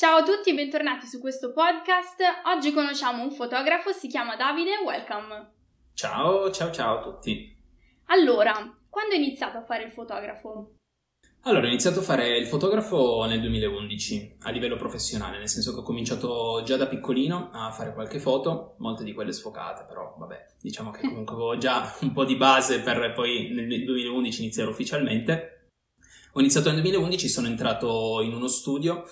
Ciao a tutti e bentornati su questo podcast. Oggi conosciamo un fotografo, si chiama Davide, welcome. Ciao, ciao, ciao a tutti. Allora, quando hai iniziato a fare il fotografo? Allora, ho iniziato a fare il fotografo nel 2011 a livello professionale, nel senso che ho cominciato già da piccolino a fare qualche foto, molte di quelle sfocate, però vabbè, diciamo che comunque avevo già un po' di base per poi nel 2011 iniziare ufficialmente. Ho iniziato nel 2011, sono entrato in uno studio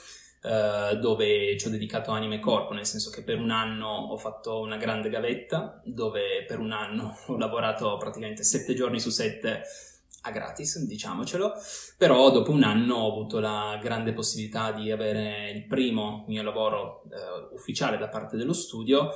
eh, dove ci ho dedicato anime e corpo, nel senso che per un anno ho fatto una grande gavetta, dove per un anno ho lavorato praticamente sette giorni su sette a gratis, diciamocelo, però dopo un anno ho avuto la grande possibilità di avere il primo mio lavoro eh, ufficiale da parte dello studio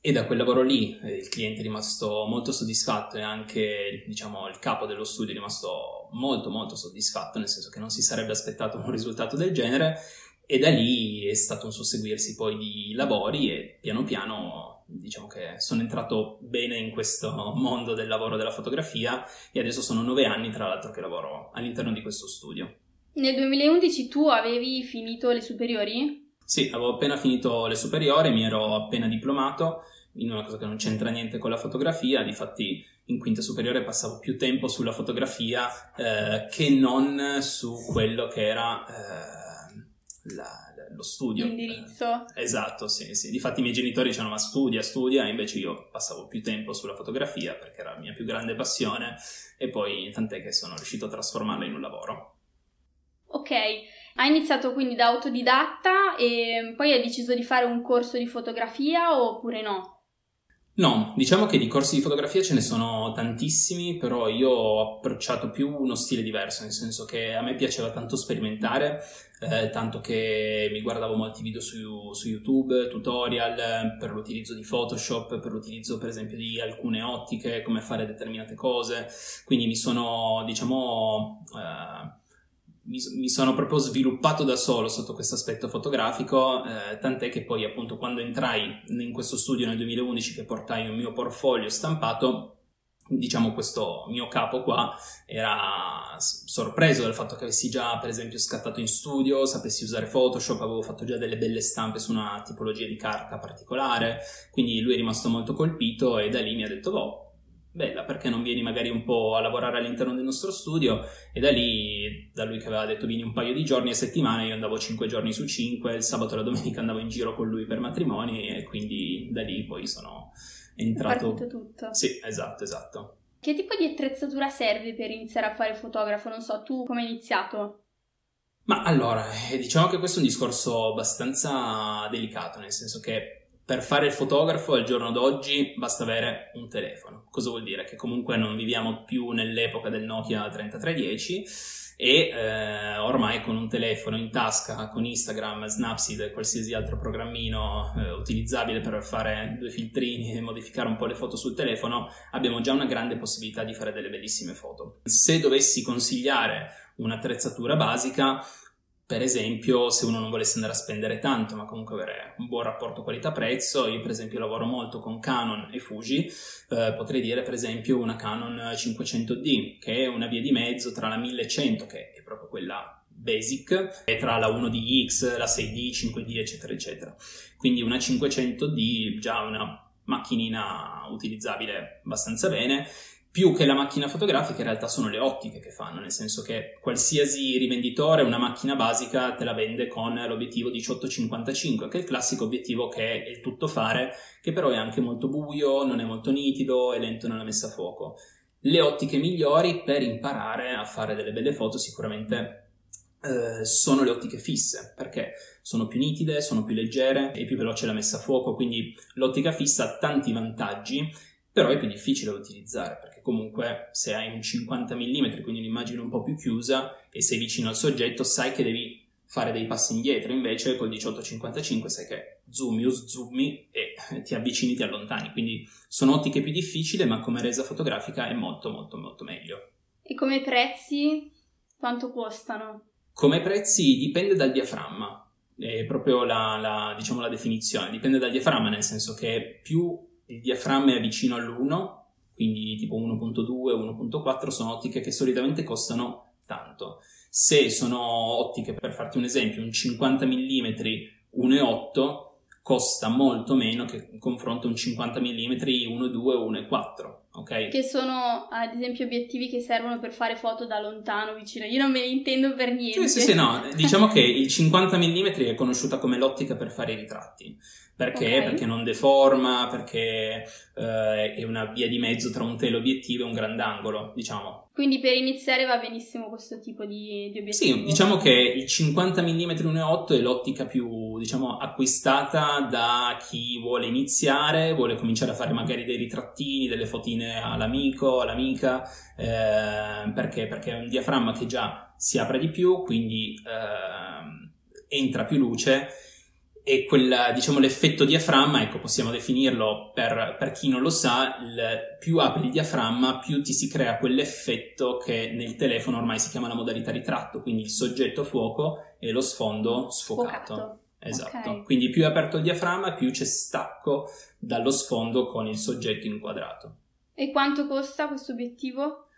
e da quel lavoro lì eh, il cliente è rimasto molto soddisfatto e anche diciamo, il capo dello studio è rimasto molto molto soddisfatto, nel senso che non si sarebbe aspettato un risultato del genere e da lì è stato un susseguirsi poi di lavori e piano piano diciamo che sono entrato bene in questo mondo del lavoro della fotografia e adesso sono nove anni tra l'altro che lavoro all'interno di questo studio. Nel 2011 tu avevi finito le superiori? Sì, avevo appena finito le superiori, mi ero appena diplomato in una cosa che non c'entra niente con la fotografia, difatti in quinta superiore passavo più tempo sulla fotografia eh, che non su quello che era... Eh, la, lo studio. L'indirizzo. Eh, esatto, sì, sì. Difatti i miei genitori dicevano ma studia, studia, e invece io passavo più tempo sulla fotografia perché era la mia più grande passione e poi tant'è che sono riuscito a trasformarla in un lavoro. Ok, hai iniziato quindi da autodidatta e poi hai deciso di fare un corso di fotografia oppure no? No, diciamo che di corsi di fotografia ce ne sono tantissimi, però io ho approcciato più uno stile diverso, nel senso che a me piaceva tanto sperimentare, eh, tanto che mi guardavo molti video su, su, YouTube, tutorial per l'utilizzo di Photoshop, per l'utilizzo per esempio di alcune ottiche, come fare determinate cose, quindi mi sono, diciamo... Eh, mi, mi, sono proprio sviluppato da solo sotto questo aspetto fotografico, eh, tant'è che poi appunto quando entrai in questo studio nel 2011 che portai un mio portfolio stampato, diciamo questo mio capo qua era sorpreso dal fatto che avessi già per esempio scattato in studio, sapessi usare Photoshop, avevo fatto già delle belle stampe su una tipologia di carta particolare, quindi lui è rimasto molto colpito e da lì mi ha detto, boh, bella, perché non vieni magari un po' a lavorare all'interno del nostro studio? E da lì, da lui che aveva detto vieni un paio di giorni a settimana, io andavo 5 giorni su 5, il sabato e la domenica andavo in giro con lui per matrimoni e quindi da lì poi sono entrato... È partito tutto. Sì, esatto, esatto. Che tipo di attrezzatura serve per iniziare a fare fotografo? Non so, tu come hai iniziato? Ma allora, eh, diciamo che questo è un discorso abbastanza delicato, nel senso che per fare il fotografo al giorno d'oggi basta avere un telefono. Cosa vuol dire? Che comunque non viviamo più nell'epoca del Nokia 3310 e eh, ormai con un telefono in tasca, con Instagram, Snapseed e qualsiasi altro programmino eh, utilizzabile per fare due filtrini e modificare un po' le foto sul telefono, abbiamo già una grande possibilità di fare delle bellissime foto. Se dovessi consigliare un'attrezzatura basica, per esempio, se uno non volesse andare a spendere tanto, ma comunque avere un buon rapporto qualità-prezzo, io per esempio lavoro molto con Canon e Fuji, eh, potrei dire per esempio una Canon 500D, che è una via di mezzo tra la 1100, che è proprio quella basic, e tra la 1DX, la 6D, 5D, eccetera, eccetera. Quindi una 500D, già una macchinina utilizzabile abbastanza bene, più che la macchina fotografica in realtà sono le ottiche che fanno, nel senso che qualsiasi rivenditore una macchina basica te la vende con l'obiettivo 1855, che è il classico obiettivo che è il tuttofare, che però è anche molto buio, non è molto nitido, è lento nella messa a fuoco. Le ottiche migliori per imparare a fare delle belle foto sicuramente eh, sono le ottiche fisse, perché sono più nitide, sono più leggere e più veloce la messa a fuoco, quindi l'ottica fissa ha tanti vantaggi però è più difficile da utilizzare perché comunque se hai un 50 mm, quindi un'immagine un po' più chiusa e sei vicino al soggetto, sai che devi fare dei passi indietro, invece col 1855 sai che zoomi o zoomi e ti avvicini, ti allontani, quindi sono ottiche più difficili, ma come resa fotografica è molto molto molto meglio. E come prezzi quanto costano? Come prezzi dipende dal diaframma, è proprio la, la, diciamo, la definizione, dipende dal diaframma nel senso che più il diaframma è vicino all'1, quindi tipo 1.2, 1.4 sono ottiche che solitamente costano tanto. Se sono ottiche, per farti un esempio, un 50 mm 1.8 costa molto meno che in confronto un 50 mm 1.2 o 1.4 ok? Che sono ad esempio obiettivi che servono per fare foto da lontano, vicino. Io non me ne intendo per niente. Sì, sì, sì, no. Diciamo che il 50 mm è conosciuta come l'ottica per fare i ritratti. Perché? Okay. Perché non deforma, perché eh, è una via di mezzo tra un teleobiettivo e un grandangolo, diciamo. Quindi per iniziare va benissimo questo tipo di, di obiettivo. Sì, diciamo che il 50 mm 1.8 è l'ottica più, diciamo, acquistata da chi vuole iniziare, vuole cominciare a fare magari dei ritrattini, delle fotine all'amico, all'amica, eh, perché? Perché è un diaframma che già si apre di più, quindi eh, entra più luce e quel, diciamo, l'effetto diaframma, ecco, possiamo definirlo per, per chi non lo sa, il, più apri il diaframma, più ti si crea quell'effetto che nel telefono ormai si chiama la modalità ritratto, quindi il soggetto a fuoco e lo sfondo sfocato. sfocato. Esatto. Okay. Quindi più è aperto il diaframma, più c'è stacco dallo sfondo con il soggetto inquadrato. E quanto costa questo obiettivo?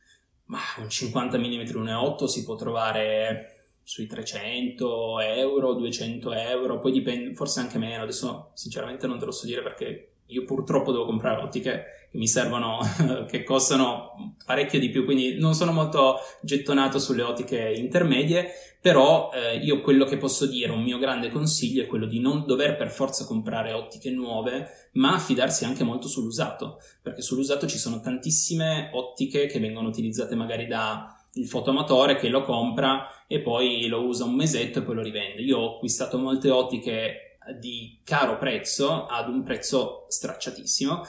Ma un 50 mm 1.8 si può trovare sui 300 euro, 200 euro, poi dipende, forse anche meno, adesso sinceramente non te lo so dire perché io purtroppo devo comprare ottiche che mi servono, che costano parecchio di più, quindi non sono molto gettonato sulle ottiche intermedie, però eh, io quello che posso dire, un mio grande consiglio è quello di non dover per forza comprare ottiche nuove, ma affidarsi anche molto sull'usato, perché sull'usato ci sono tantissime ottiche che vengono utilizzate magari da il fotoamatore che lo compra e poi lo usa un mesetto e poi lo rivende. Io ho acquistato molte ottiche di caro prezzo ad un prezzo stracciatissimo,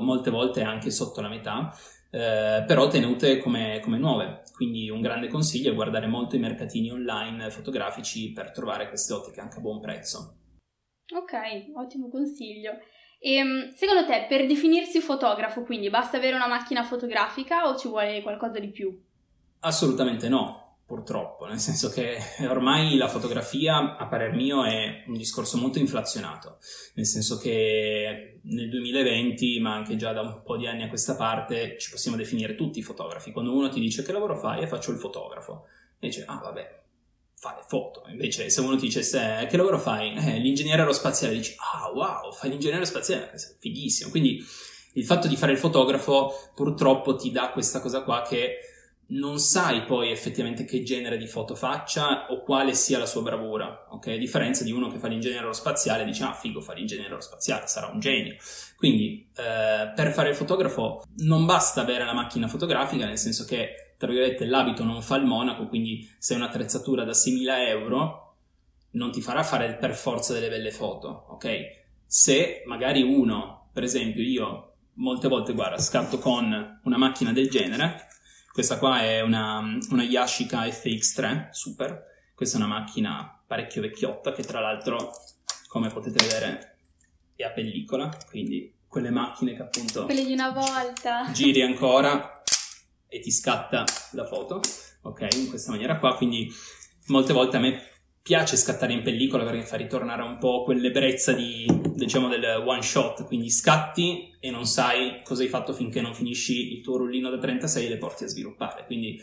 molte volte anche sotto la metà, eh, però tenute come, come, nuove. Quindi un grande consiglio è guardare molto i mercatini online fotografici per trovare queste ottiche anche a buon prezzo. Ok, ottimo consiglio. E, ehm, secondo te, per definirsi fotografo, quindi basta avere una macchina fotografica o ci vuole qualcosa di più? Assolutamente no, purtroppo, nel senso che ormai la fotografia, a parer mio, è un discorso molto inflazionato, nel senso che nel 2020, ma anche già da un po' di anni a questa parte, ci possiamo definire tutti fotografi. Quando uno ti dice che lavoro fai, e faccio il fotografo, e dice, ah vabbè, fai foto. Invece, se uno ti dicesse che lavoro fai? Eh, l'ingegnere aerospaziale, dici, ah wow, fai l'ingegnere aerospaziale, fighissimo. Quindi il fatto di fare il fotografo purtroppo ti dà questa cosa qua che non sai poi effettivamente che genere di foto faccia o quale sia la sua bravura, ok? A differenza di uno che fa l'ingegnere aerospaziale, dice ah figo fa l'ingegnere aerospaziale, sarà un genio. Quindi eh, per fare il fotografo non basta avere la macchina fotografica, nel senso che, tra virgolette, l'abito non fa il monaco, quindi se è un'attrezzatura da 6.000 euro non ti farà fare per forza delle belle foto, ok? Se magari uno, per esempio io molte volte, guarda, scatto con una macchina del genere, questa qua è una, una Yashica FX3 Super. Questa è una macchina parecchio vecchiotta che tra l'altro, come potete vedere, è a pellicola, quindi quelle macchine che appunto... Quelle di una volta. Giri ancora e ti scatta la foto, ok? In questa maniera qua, quindi molte volte a me piace scattare in pellicola perché fa ritornare un po' quell'ebbrezza di, diciamo, del one shot, quindi scatti e non sai cosa hai fatto finché non finisci il tuo rullino da 36 e le porti a sviluppare, quindi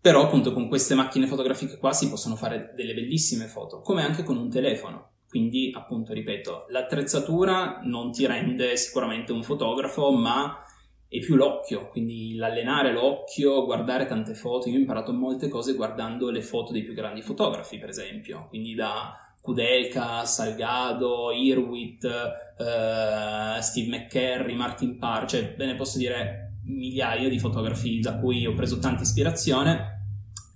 però appunto con queste macchine fotografiche qua si possono fare delle bellissime foto, come anche con un telefono. Quindi, appunto, ripeto, l'attrezzatura non ti rende sicuramente un fotografo, ma e più l'occhio, quindi l'allenare l'occhio, guardare tante foto. Io ho imparato molte cose guardando le foto dei più grandi fotografi, per esempio, quindi da Kudelka, Salgado, Irwit, eh, Steve McCurry, Martin Parr, cioè ve ne posso dire migliaia di fotografi da cui ho preso tanta ispirazione.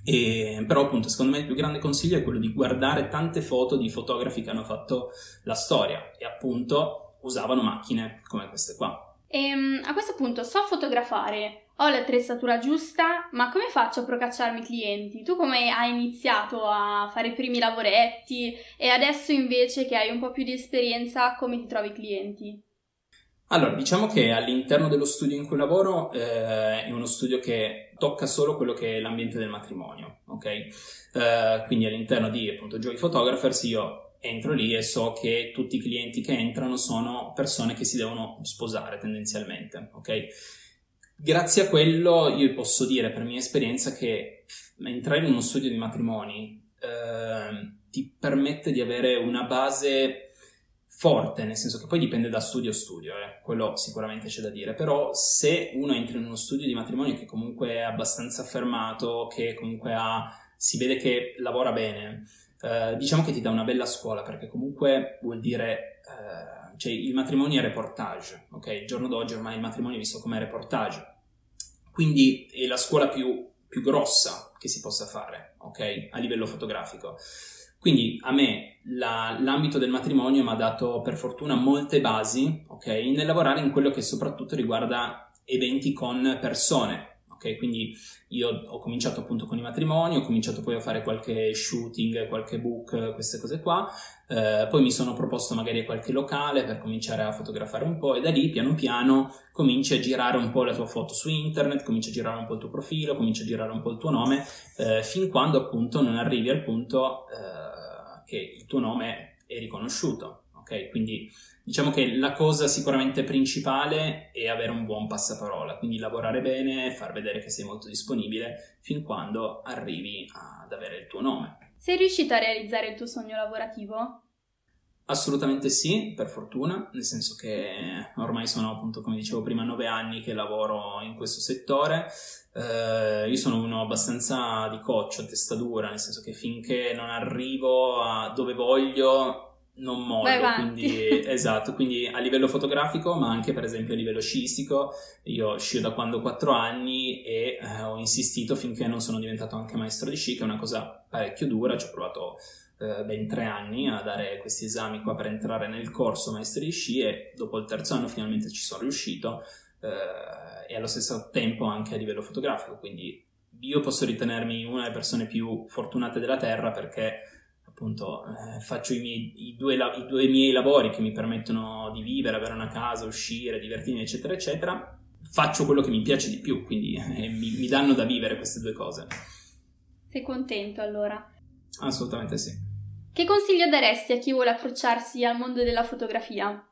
E, però appunto secondo me il più grande consiglio è quello di guardare tante foto di fotografi che hanno fatto la storia e appunto usavano macchine come queste qua. E ehm, a questo punto so fotografare, ho l'attrezzatura giusta, ma come faccio a procacciarmi clienti? Tu come hai iniziato a fare i primi lavoretti e adesso invece che hai un po' più di esperienza, come ti trovi clienti? Allora, diciamo che all'interno dello studio in cui lavoro eh, è uno studio che tocca solo quello che è l'ambiente del matrimonio, ok? Eh, quindi all'interno di appunto Joy Photographers io entro lì e so che tutti i clienti che entrano sono persone che si devono sposare tendenzialmente, ok? Grazie a quello io posso dire per mia esperienza che entrare in uno studio di matrimoni eh, ti permette di avere una base forte, nel senso che poi dipende da studio a studio, eh. quello sicuramente c'è da dire, però se uno entra in uno studio di matrimonio che comunque è abbastanza affermato, che comunque ha, si vede che lavora bene, eh, diciamo che ti dà una bella scuola, perché comunque vuol dire, eh, cioè il matrimonio è reportage, ok? Il giorno d'oggi ormai il matrimonio è visto come reportage, quindi è la scuola più, più grossa che si possa fare, ok? A livello fotografico. Quindi a me la, l'ambito del matrimonio mi ha dato per fortuna molte basi, ok, nel lavorare in quello che soprattutto riguarda eventi con persone, ok? Quindi io ho cominciato appunto con i matrimoni, ho cominciato poi a fare qualche shooting, qualche book, queste cose qua, eh, poi mi sono proposto magari qualche locale per cominciare a fotografare un po' e da lì piano piano cominci a girare un po' la tua foto su internet, cominci a girare un po' il tuo profilo, cominci a girare un po' il tuo nome, eh, fin quando appunto non arrivi al punto... Eh, che il tuo nome è riconosciuto, ok? Quindi diciamo che la cosa sicuramente principale è avere un buon passaparola, quindi lavorare bene, far vedere che sei molto disponibile fin quando arrivi ad avere il tuo nome. Sei riuscito a realizzare il tuo sogno lavorativo? Assolutamente sì, per fortuna, nel senso che ormai sono appunto, come dicevo prima, nove anni che lavoro in questo settore. Eh, io sono uno abbastanza di coccio, testa dura, nel senso che finché non arrivo a dove voglio non mollo, quindi esatto, quindi a livello fotografico, ma anche per esempio a livello sciistico, io scio da quando ho quattro anni e eh, ho insistito finché non sono diventato anche maestro di sci, che è una cosa parecchio dura, ci ho provato eh, ben tre anni a dare questi esami qua per entrare nel corso maestri di sci e dopo il terzo anno finalmente ci sono riuscito eh, e allo stesso tempo anche a livello fotografico, quindi io posso ritenermi una delle persone più fortunate della Terra perché appunto eh, faccio i miei, i, due, i due miei lavori che mi permettono di vivere, avere una casa, uscire, divertirmi eccetera eccetera, faccio quello che mi piace di più, quindi eh, mi, mi danno da vivere queste due cose. Sei contento allora? Assolutamente sì. Che consiglio daresti a chi vuole approcciarsi al mondo della fotografia?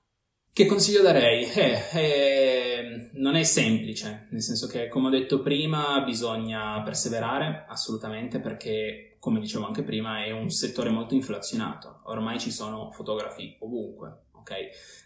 Che consiglio darei? Eh, eh, non è semplice, nel senso che, come ho detto prima, bisogna perseverare assolutamente perché, come dicevo anche prima, è un settore molto inflazionato. Ormai ci sono fotografi ovunque, ok?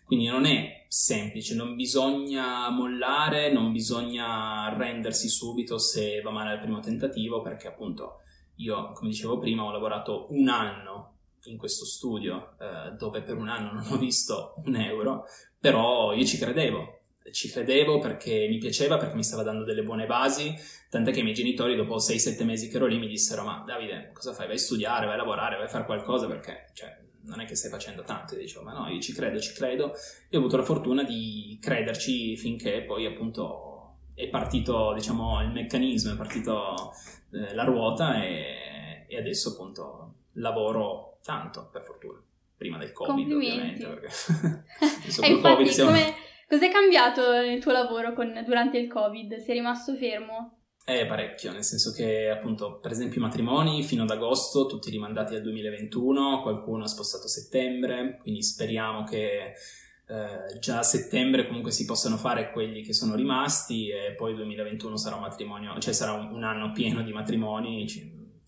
Quindi non è semplice, non bisogna mollare, non bisogna arrendersi subito se va male al primo tentativo perché, appunto, io, come dicevo prima, ho lavorato un anno in questo studio eh, dove per un anno non ho visto un euro, però io ci credevo. Ci credevo perché mi piaceva, perché mi stava dando delle buone basi, tant'è che i miei genitori dopo 6-7 mesi che ero lì mi dissero ma Davide cosa fai? Vai a studiare, vai a lavorare, vai a fare qualcosa perché cioè, non è che stai facendo tanto. E dicevo ma no, io ci credo, ci credo. E ho avuto la fortuna di crederci finché poi appunto è partito diciamo il meccanismo, è partito eh, la ruota e, e adesso appunto lavoro tanto, per fortuna. Prima del Covid, ovviamente. Perché e infatti, COVID siamo... come, cos'è cambiato nel tuo lavoro con, durante il Covid? Sei rimasto fermo? Eh, parecchio, nel senso che appunto, per esempio i matrimoni fino ad agosto, tutti rimandati al 2021, qualcuno ha spostato a settembre, quindi speriamo che eh, già a settembre comunque si possano fare quelli che sono rimasti e poi il 2021 sarà un matrimonio, cioè sarà un, un anno pieno di matrimoni,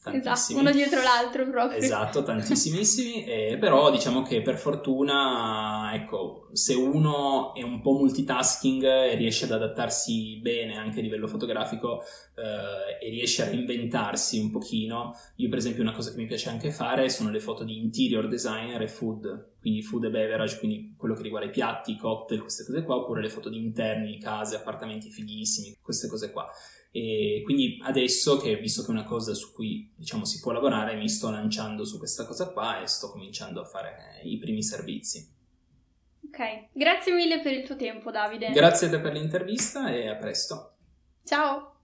Esatto, uno dietro l'altro proprio. Esatto, tantissimissimi, eh, però diciamo che per fortuna, ecco, se uno è un po' multitasking e riesce ad adattarsi bene anche a livello fotografico eh, e riesce a reinventarsi un pochino, io per esempio una cosa che mi piace anche fare sono le foto di interior designer e food, quindi food e beverage, quindi quello che riguarda i piatti, i cocktail, queste cose qua, oppure le foto di interni, case, appartamenti fighissimi, queste cose qua. E quindi adesso che visto che è una cosa su cui diciamo si può lavorare, mi sto lanciando su questa cosa qua e sto cominciando a fare i primi servizi. Ok, grazie mille per il tuo tempo Davide. Grazie a te per l'intervista e a presto. Ciao!